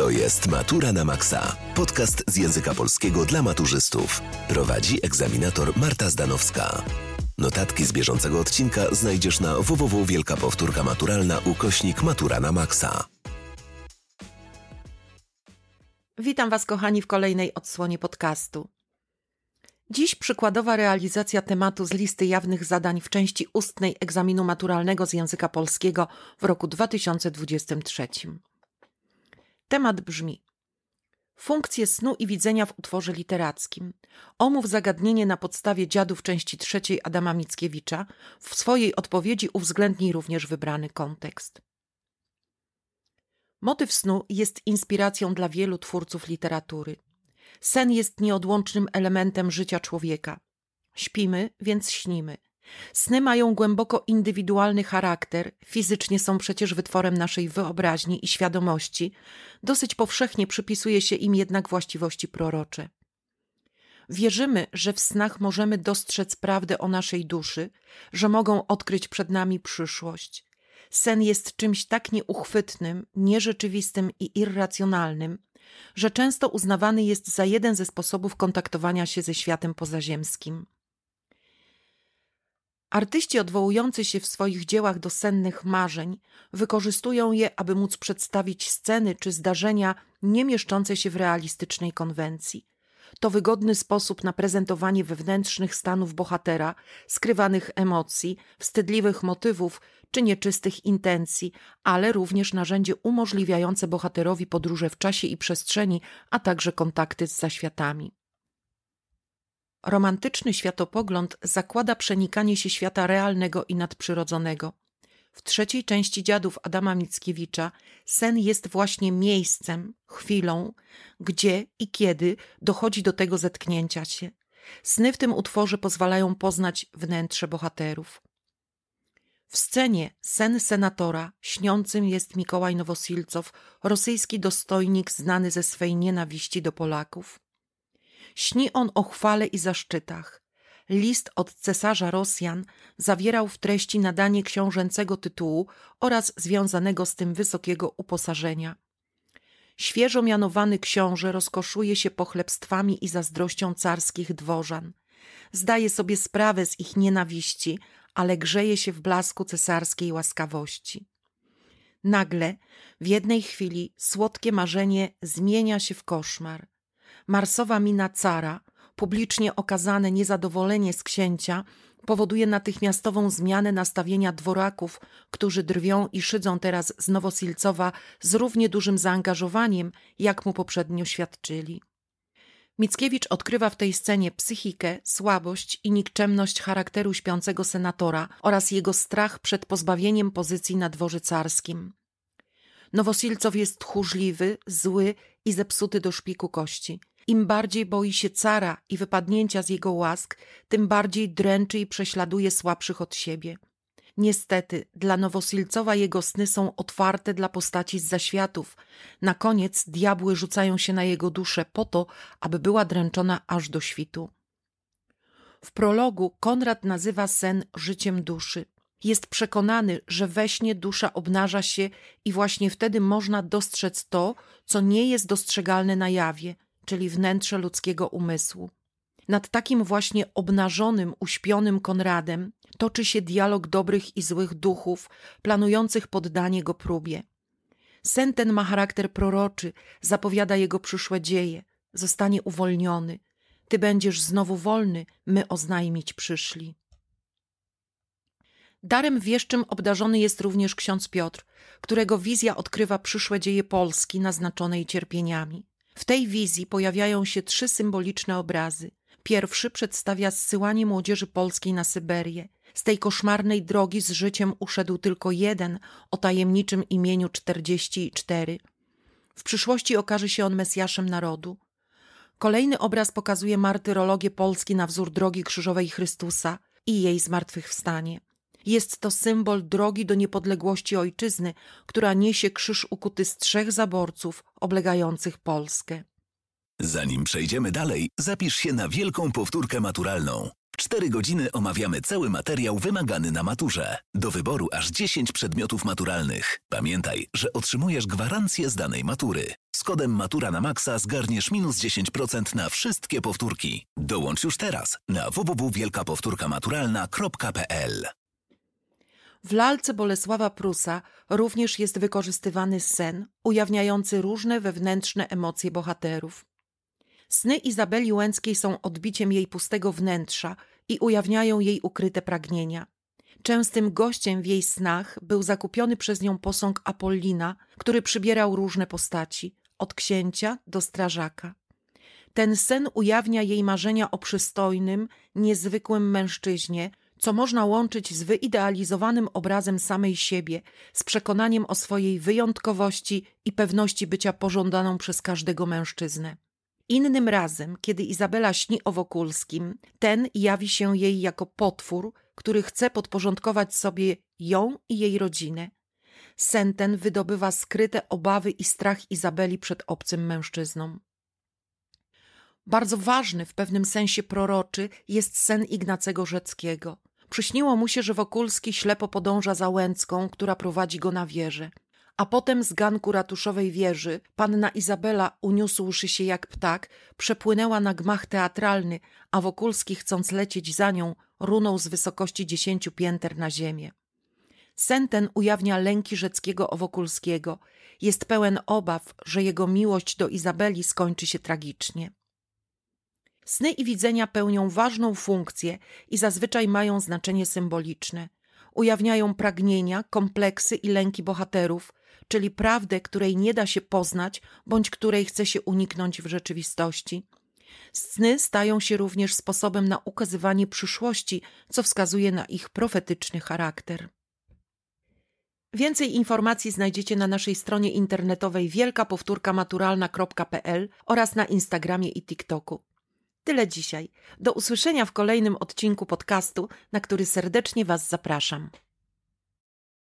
To jest Matura na Maxa. Podcast z języka polskiego dla maturzystów. Prowadzi egzaminator Marta Zdanowska. Notatki z bieżącego odcinka znajdziesz na www Wielka Powtórka Maturalna ukośnik Matura na Maxa. Witam Was, kochani, w kolejnej odsłonie podcastu. Dziś przykładowa realizacja tematu z listy jawnych zadań w części ustnej egzaminu maturalnego z języka polskiego w roku 2023. Temat brzmi: Funkcje snu i widzenia w utworze literackim. Omów zagadnienie na podstawie dziadów części trzeciej Adama Mickiewicza. W swojej odpowiedzi uwzględnij również wybrany kontekst. Motyw snu jest inspiracją dla wielu twórców literatury. Sen jest nieodłącznym elementem życia człowieka. Śpimy, więc śnimy. Sny mają głęboko indywidualny charakter, fizycznie są przecież wytworem naszej wyobraźni i świadomości, dosyć powszechnie przypisuje się im jednak właściwości prorocze. Wierzymy, że w snach możemy dostrzec prawdę o naszej duszy, że mogą odkryć przed nami przyszłość. Sen jest czymś tak nieuchwytnym, nierzeczywistym i irracjonalnym, że często uznawany jest za jeden ze sposobów kontaktowania się ze światem pozaziemskim. Artyści odwołujący się w swoich dziełach do sennych marzeń wykorzystują je, aby móc przedstawić sceny czy zdarzenia nie mieszczące się w realistycznej konwencji. To wygodny sposób na prezentowanie wewnętrznych stanów bohatera, skrywanych emocji, wstydliwych motywów czy nieczystych intencji, ale również narzędzie umożliwiające bohaterowi podróże w czasie i przestrzeni, a także kontakty z zaświatami. Romantyczny światopogląd zakłada przenikanie się świata realnego i nadprzyrodzonego. W trzeciej części dziadów Adama Mickiewicza sen jest właśnie miejscem, chwilą, gdzie i kiedy dochodzi do tego zetknięcia się. Sny w tym utworze pozwalają poznać wnętrze bohaterów. W scenie Sen senatora śniącym jest Mikołaj Nowosilcow, rosyjski dostojnik znany ze swej nienawiści do Polaków. Śni on o chwale i zaszczytach. List od cesarza Rosjan zawierał w treści nadanie książęcego tytułu oraz związanego z tym wysokiego uposażenia. Świeżo mianowany książę rozkoszuje się pochlebstwami i zazdrością carskich dworzan. Zdaje sobie sprawę z ich nienawiści, ale grzeje się w blasku cesarskiej łaskawości. Nagle, w jednej chwili, słodkie marzenie zmienia się w koszmar. Marsowa mina cara, publicznie okazane niezadowolenie z księcia, powoduje natychmiastową zmianę nastawienia dworaków, którzy drwią i szydzą teraz z Nowosilcowa z równie dużym zaangażowaniem, jak mu poprzednio świadczyli. Mickiewicz odkrywa w tej scenie psychikę, słabość i nikczemność charakteru śpiącego senatora oraz jego strach przed pozbawieniem pozycji na dworze carskim. Nowosilcow jest tchórzliwy, zły i zepsuty do szpiku kości. Im bardziej boi się cara i wypadnięcia z jego łask, tym bardziej dręczy i prześladuje słabszych od siebie. Niestety, dla Nowosilcowa jego sny są otwarte dla postaci z zaświatów. Na koniec diabły rzucają się na jego duszę po to, aby była dręczona aż do świtu. W prologu Konrad nazywa sen życiem duszy. Jest przekonany, że we śnie dusza obnaża się i właśnie wtedy można dostrzec to, co nie jest dostrzegalne na jawie, czyli wnętrze ludzkiego umysłu. Nad takim właśnie obnażonym, uśpionym Konradem toczy się dialog dobrych i złych duchów, planujących poddanie go próbie. Sen ten ma charakter proroczy, zapowiada jego przyszłe dzieje. Zostanie uwolniony. Ty będziesz znowu wolny, my oznajmić przyszli. Darem wieszczym obdarzony jest również ksiądz Piotr, którego wizja odkrywa przyszłe dzieje Polski naznaczonej cierpieniami. W tej wizji pojawiają się trzy symboliczne obrazy. Pierwszy przedstawia zsyłanie młodzieży polskiej na Syberię. Z tej koszmarnej drogi z życiem uszedł tylko jeden o tajemniczym imieniu 44. W przyszłości okaże się on Mesjaszem narodu. Kolejny obraz pokazuje martyrologię Polski na wzór drogi krzyżowej Chrystusa i jej zmartwychwstanie. Jest to symbol drogi do niepodległości ojczyzny, która niesie krzyż ukuty z trzech zaborców oblegających Polskę. Zanim przejdziemy dalej, zapisz się na wielką powtórkę maturalną. Cztery godziny omawiamy cały materiał wymagany na maturze. Do wyboru aż 10 przedmiotów maturalnych. Pamiętaj, że otrzymujesz gwarancję z danej matury. Z kodem Matura na Maxa zgarniesz minus 10% na wszystkie powtórki. Dołącz już teraz na www.wielkapowtórkamaturalna.pl W lalce Bolesława Prusa również jest wykorzystywany sen, ujawniający różne wewnętrzne emocje bohaterów. Sny Izabeli Łęckiej są odbiciem jej pustego wnętrza i ujawniają jej ukryte pragnienia. Częstym gościem w jej snach był zakupiony przez nią posąg Apollina, który przybierał różne postaci, od księcia do strażaka. Ten sen ujawnia jej marzenia o przystojnym, niezwykłym mężczyźnie, co można łączyć z wyidealizowanym obrazem samej siebie, z przekonaniem o swojej wyjątkowości i pewności bycia pożądaną przez każdego mężczyznę. Innym razem, kiedy Izabela śni o Wokulskim, ten jawi się jej jako potwór, który chce podporządkować sobie ją i jej rodzinę. Sen ten wydobywa skryte obawy i strach Izabeli przed obcym mężczyzną. Bardzo ważny, w pewnym sensie proroczy, jest sen Ignacego Rzeckiego. Przyśniło mu się, że Wokulski ślepo podąża za Łęcką, która prowadzi go na wieżę. A potem z ganku ratuszowej wieży panna Izabela, uniósłszy się jak ptak, przepłynęła na gmach teatralny, a Wokulski, chcąc lecieć za nią, runął z wysokości dziesięciu pięter na ziemię. Sen ten ujawnia lęki Rzeckiego o Wokulskiego. Jest pełen obaw, że jego miłość do Izabeli skończy się tragicznie. Sny i widzenia pełnią ważną funkcję i zazwyczaj mają znaczenie symboliczne. Ujawniają pragnienia, kompleksy i lęki bohaterów, czyli prawdę, której nie da się poznać bądź której chce się uniknąć w rzeczywistości. Sny stają się również sposobem na ukazywanie przyszłości, co wskazuje na ich profetyczny charakter. Więcej informacji znajdziecie na naszej stronie internetowej wielkapowtórkamaturalna.pl oraz na Instagramie i TikToku. Tyle dzisiaj. Do usłyszenia w kolejnym odcinku podcastu, na który serdecznie Was zapraszam.